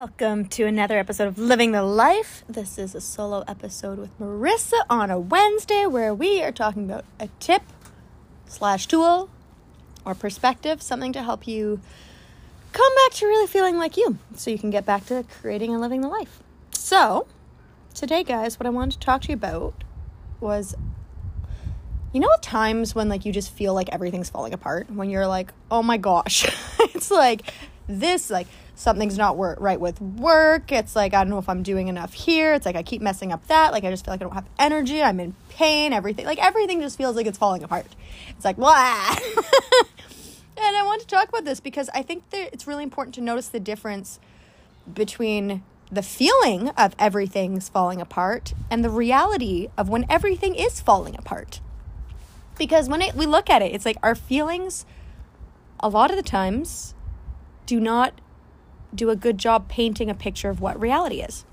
Welcome to another episode of Living the Life. This is a solo episode with Marissa on a Wednesday where we are talking about a tip slash tool or perspective, something to help you come back to really feeling like you so you can get back to creating and living the life. So, today, guys, what I wanted to talk to you about was you know times when like you just feel like everything's falling apart when you're like oh my gosh it's like this like something's not wor- right with work. It's like, I don't know if I'm doing enough here. It's like, I keep messing up that. Like, I just feel like I don't have energy. I'm in pain. Everything, like, everything just feels like it's falling apart. It's like, blah. and I want to talk about this because I think that it's really important to notice the difference between the feeling of everything's falling apart and the reality of when everything is falling apart. Because when it, we look at it, it's like our feelings, a lot of the times, do not do a good job painting a picture of what reality is.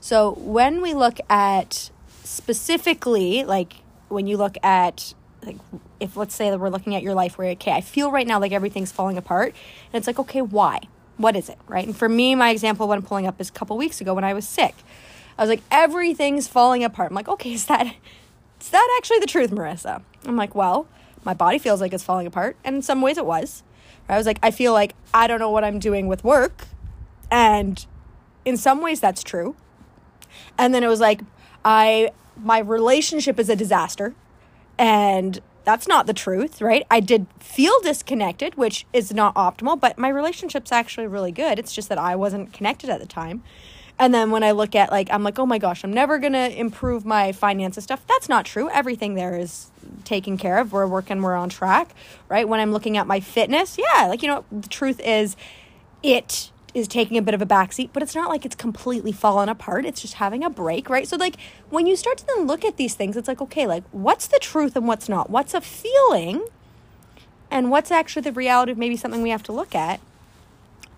So when we look at specifically, like when you look at like if let's say that we're looking at your life where okay i feel right now like everything's falling apart and it's like okay why? What is it right? And for me my example what i'm pulling up is a couple weeks ago when i was sick. I was like everything's falling apart. I'm like okay is that is that actually the truth marissa? I'm like well my body feels like it's falling apart and in some ways it was. I was like i feel like i don't know what i'm doing with work and in some ways that's true. And then it was like I my relationship is a disaster and that's not the truth, right? I did feel disconnected, which is not optimal, but my relationship's actually really good. It's just that I wasn't connected at the time. And then when I look at like I'm like, "Oh my gosh, I'm never going to improve my finances stuff." That's not true. Everything there is taken care of. We're working, we're on track, right? When I'm looking at my fitness, yeah, like you know, the truth is it is taking a bit of a backseat, but it's not like it's completely fallen apart. It's just having a break, right? So, like, when you start to then look at these things, it's like, okay, like, what's the truth and what's not? What's a feeling and what's actually the reality of maybe something we have to look at?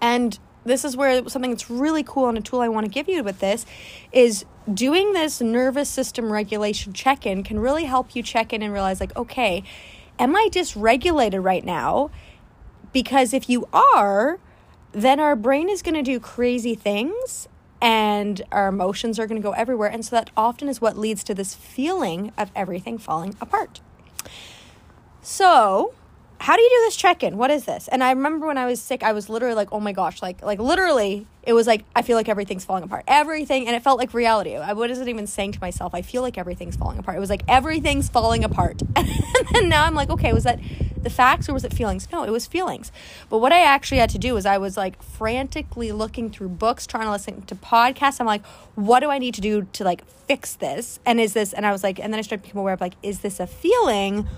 And this is where something that's really cool and a tool I want to give you with this is doing this nervous system regulation check in can really help you check in and realize, like, okay, am I dysregulated right now? Because if you are, then our brain is going to do crazy things and our emotions are going to go everywhere. And so that often is what leads to this feeling of everything falling apart. So, how do you do this check-in? What is this? And I remember when I was sick, I was literally like, "Oh my gosh!" Like, like literally, it was like I feel like everything's falling apart. Everything, and it felt like reality. I wasn't even saying to myself, "I feel like everything's falling apart." It was like everything's falling apart. and now I'm like, okay, was that the facts or was it feelings? No, it was feelings. But what I actually had to do was I was like frantically looking through books, trying to listen to podcasts. I'm like, what do I need to do to like fix this? And is this, and I was like, and then I started becoming aware of like, is this a feeling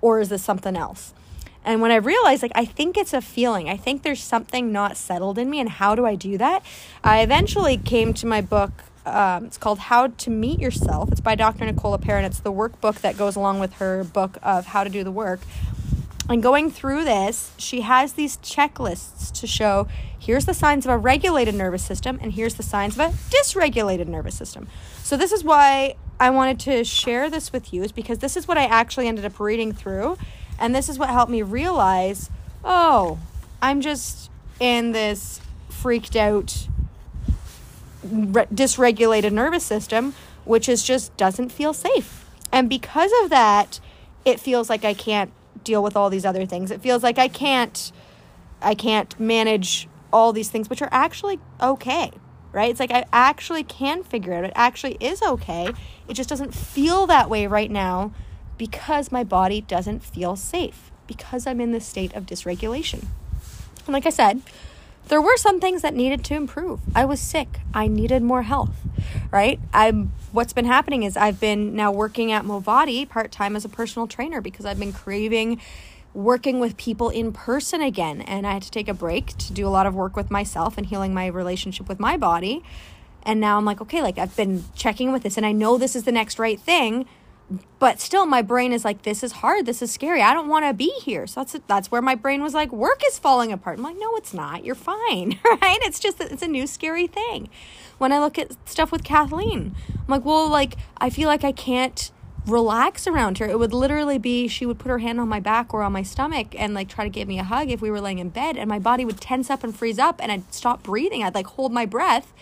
or is this something else? And when I realized, like, I think it's a feeling, I think there's something not settled in me, and how do I do that? I eventually came to my book. Um, it's called How to Meet Yourself. It's by Dr. Nicole LePera. It's the workbook that goes along with her book of How to Do the Work. And going through this, she has these checklists to show here's the signs of a regulated nervous system and here's the signs of a dysregulated nervous system. So this is why I wanted to share this with you is because this is what I actually ended up reading through and this is what helped me realize, oh, I'm just in this freaked out re- dysregulated nervous system, which is just doesn't feel safe. And because of that, it feels like I can't deal with all these other things. It feels like I can't I can't manage all these things which are actually okay. Right? It's like I actually can figure it out. It actually is okay. It just doesn't feel that way right now because my body doesn't feel safe because I'm in this state of dysregulation. And like I said, there were some things that needed to improve. I was sick. I needed more health, right? I'm what's been happening is I've been now working at Movati part-time as a personal trainer because I've been craving working with people in person again and I had to take a break to do a lot of work with myself and healing my relationship with my body. And now I'm like, okay, like I've been checking with this and I know this is the next right thing but still my brain is like this is hard. This is scary. I don't want to be here. So that's that's where my brain was like work is falling apart. I'm like no it's not. You're fine. Right? It's just it's a new scary thing. When i look at stuff with kathleen i'm like well like i feel like i can't relax around her. It would literally be she would put her hand on my back or on my stomach and like try to give me a hug if we were laying in bed and my body would tense up and freeze up and i'd stop breathing. I'd like hold my breath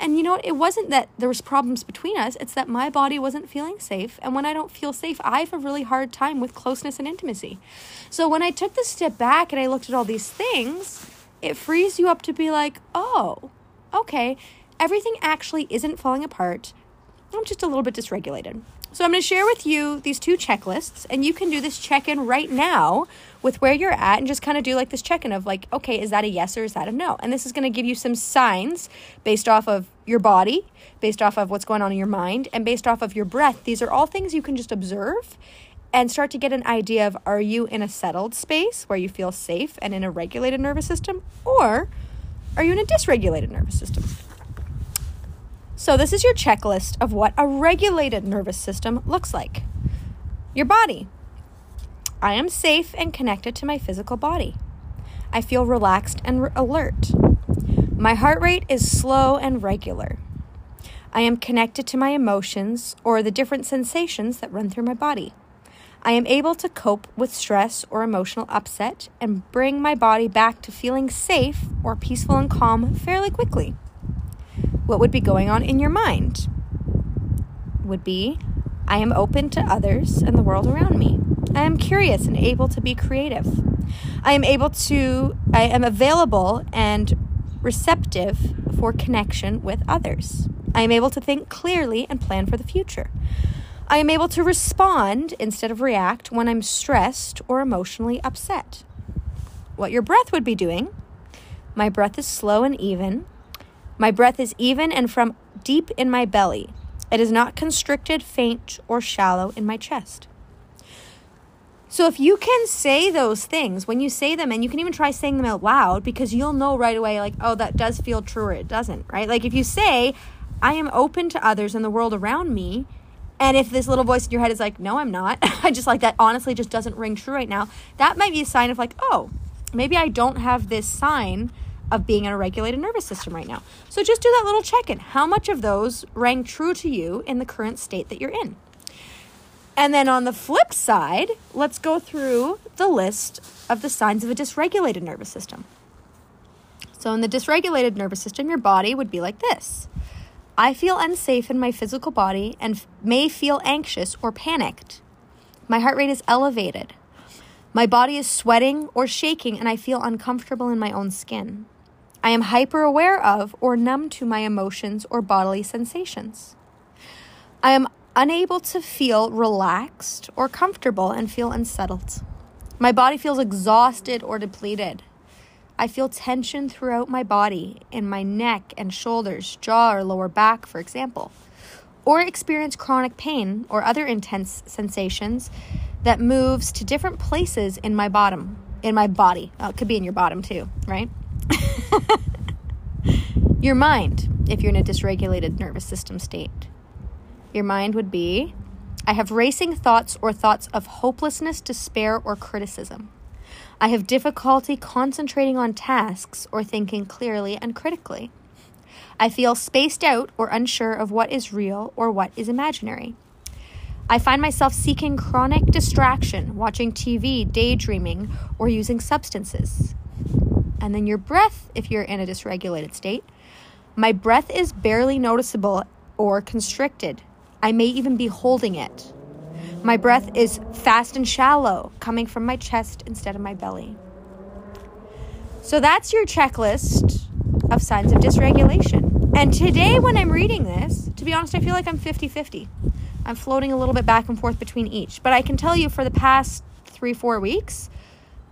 and you know what? It wasn't that there was problems between us. It's that my body wasn't feeling safe. And when I don't feel safe, I have a really hard time with closeness and intimacy. So when I took the step back and I looked at all these things, it frees you up to be like, oh, okay, everything actually isn't falling apart. I'm just a little bit dysregulated. So I'm going to share with you these two checklists, and you can do this check in right now with where you're at and just kind of do like this check in of like, okay, is that a yes or is that a no? And this is going to give you some signs based off of your body, based off of what's going on in your mind, and based off of your breath. These are all things you can just observe and start to get an idea of are you in a settled space where you feel safe and in a regulated nervous system, or are you in a dysregulated nervous system? So, this is your checklist of what a regulated nervous system looks like. Your body. I am safe and connected to my physical body. I feel relaxed and re- alert. My heart rate is slow and regular. I am connected to my emotions or the different sensations that run through my body. I am able to cope with stress or emotional upset and bring my body back to feeling safe or peaceful and calm fairly quickly what would be going on in your mind would be I am open to others and the world around me. I am curious and able to be creative. I am able to, I am available and receptive for connection with others. I am able to think clearly and plan for the future. I am able to respond instead of react when I'm stressed or emotionally upset. What your breath would be doing my breath is slow and even. My breath is even and from deep in my belly. It is not constricted, faint, or shallow in my chest. So if you can say those things when you say them, and you can even try saying them out loud because you'll know right away, like, oh, that does feel true or it doesn't, right? Like if you say, I am open to others and the world around me, and if this little voice in your head is like, no, I'm not, I just like that honestly just doesn't ring true right now, that might be a sign of like, oh, maybe I don't have this sign of being in a regulated nervous system right now. So just do that little check in. How much of those rang true to you in the current state that you're in? And then on the flip side, let's go through the list of the signs of a dysregulated nervous system. So, in the dysregulated nervous system, your body would be like this I feel unsafe in my physical body and f- may feel anxious or panicked. My heart rate is elevated. My body is sweating or shaking, and I feel uncomfortable in my own skin. I am hyper aware of or numb to my emotions or bodily sensations. I am unable to feel relaxed or comfortable and feel unsettled. My body feels exhausted or depleted. I feel tension throughout my body, in my neck and shoulders, jaw, or lower back, for example. Or experience chronic pain or other intense sensations that moves to different places in my bottom, in my body. Oh, it could be in your bottom too, right? Your mind, if you're in a dysregulated nervous system state. Your mind would be I have racing thoughts or thoughts of hopelessness, despair, or criticism. I have difficulty concentrating on tasks or thinking clearly and critically. I feel spaced out or unsure of what is real or what is imaginary. I find myself seeking chronic distraction, watching TV, daydreaming, or using substances. And then your breath, if you're in a dysregulated state. My breath is barely noticeable or constricted. I may even be holding it. My breath is fast and shallow, coming from my chest instead of my belly. So that's your checklist of signs of dysregulation. And today, when I'm reading this, to be honest, I feel like I'm 50 50. I'm floating a little bit back and forth between each. But I can tell you for the past three, four weeks,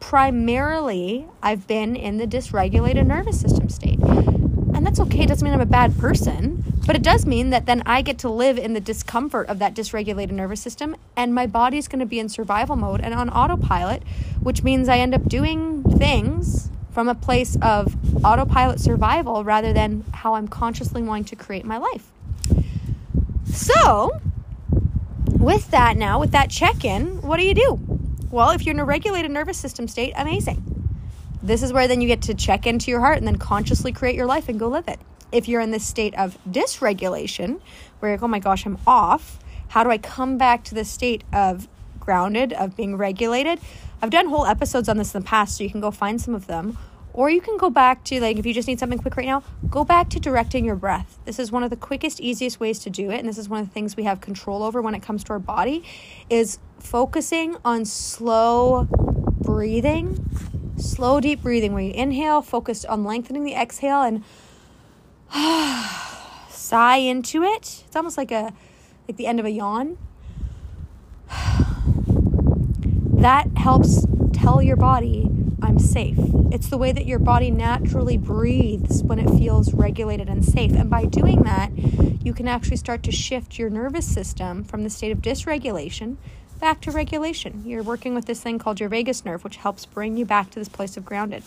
primarily I've been in the dysregulated nervous system state. And that's okay, it doesn't mean I'm a bad person, but it does mean that then I get to live in the discomfort of that dysregulated nervous system, and my body's going to be in survival mode and on autopilot, which means I end up doing things from a place of autopilot survival rather than how I'm consciously wanting to create my life. So, with that now, with that check in, what do you do? Well, if you're in a regulated nervous system state, amazing. This is where then you get to check into your heart and then consciously create your life and go live it. If you're in this state of dysregulation, where you're like, oh my gosh, I'm off, how do I come back to the state of grounded, of being regulated? I've done whole episodes on this in the past, so you can go find some of them. Or you can go back to, like, if you just need something quick right now, go back to directing your breath. This is one of the quickest, easiest ways to do it. And this is one of the things we have control over when it comes to our body is focusing on slow breathing, slow, deep breathing, where you inhale, focus on lengthening the exhale and sigh into it. It's almost like a, like the end of a yawn. That helps tell your body I'm safe. It's the way that your body naturally breathes when it feels regulated and safe. And by doing that, you can actually start to shift your nervous system from the state of dysregulation back to regulation. You're working with this thing called your vagus nerve, which helps bring you back to this place of grounded.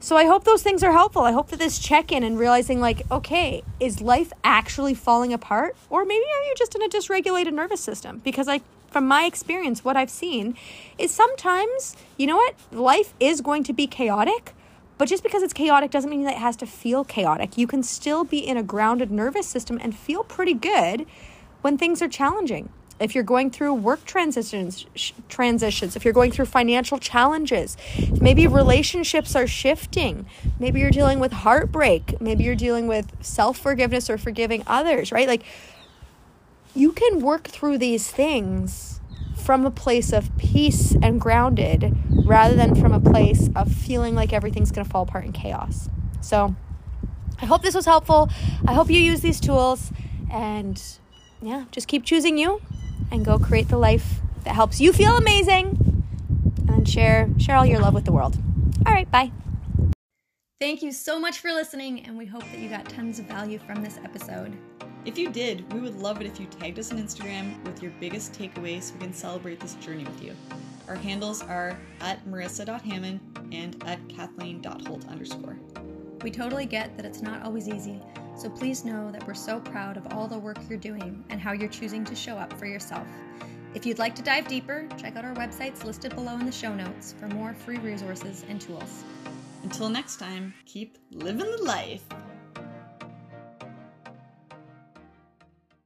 So I hope those things are helpful. I hope that this check in and realizing, like, okay, is life actually falling apart? Or maybe are you just in a dysregulated nervous system? Because I from my experience, what I've seen is sometimes, you know what? Life is going to be chaotic, but just because it's chaotic doesn't mean that it has to feel chaotic. You can still be in a grounded nervous system and feel pretty good when things are challenging. If you're going through work transitions, sh- transitions, if you're going through financial challenges, maybe relationships are shifting, maybe you're dealing with heartbreak, maybe you're dealing with self forgiveness or forgiving others, right? Like you can work through these things from a place of peace and grounded rather than from a place of feeling like everything's going to fall apart in chaos. So, I hope this was helpful. I hope you use these tools and yeah, just keep choosing you and go create the life that helps you feel amazing and share share all your love with the world. All right, bye. Thank you so much for listening and we hope that you got tons of value from this episode. If you did, we would love it if you tagged us on Instagram with your biggest takeaways so we can celebrate this journey with you. Our handles are at marissa.hamon and at kathleen.holt underscore. We totally get that it's not always easy, so please know that we're so proud of all the work you're doing and how you're choosing to show up for yourself. If you'd like to dive deeper, check out our websites listed below in the show notes for more free resources and tools. Until next time, keep living the life.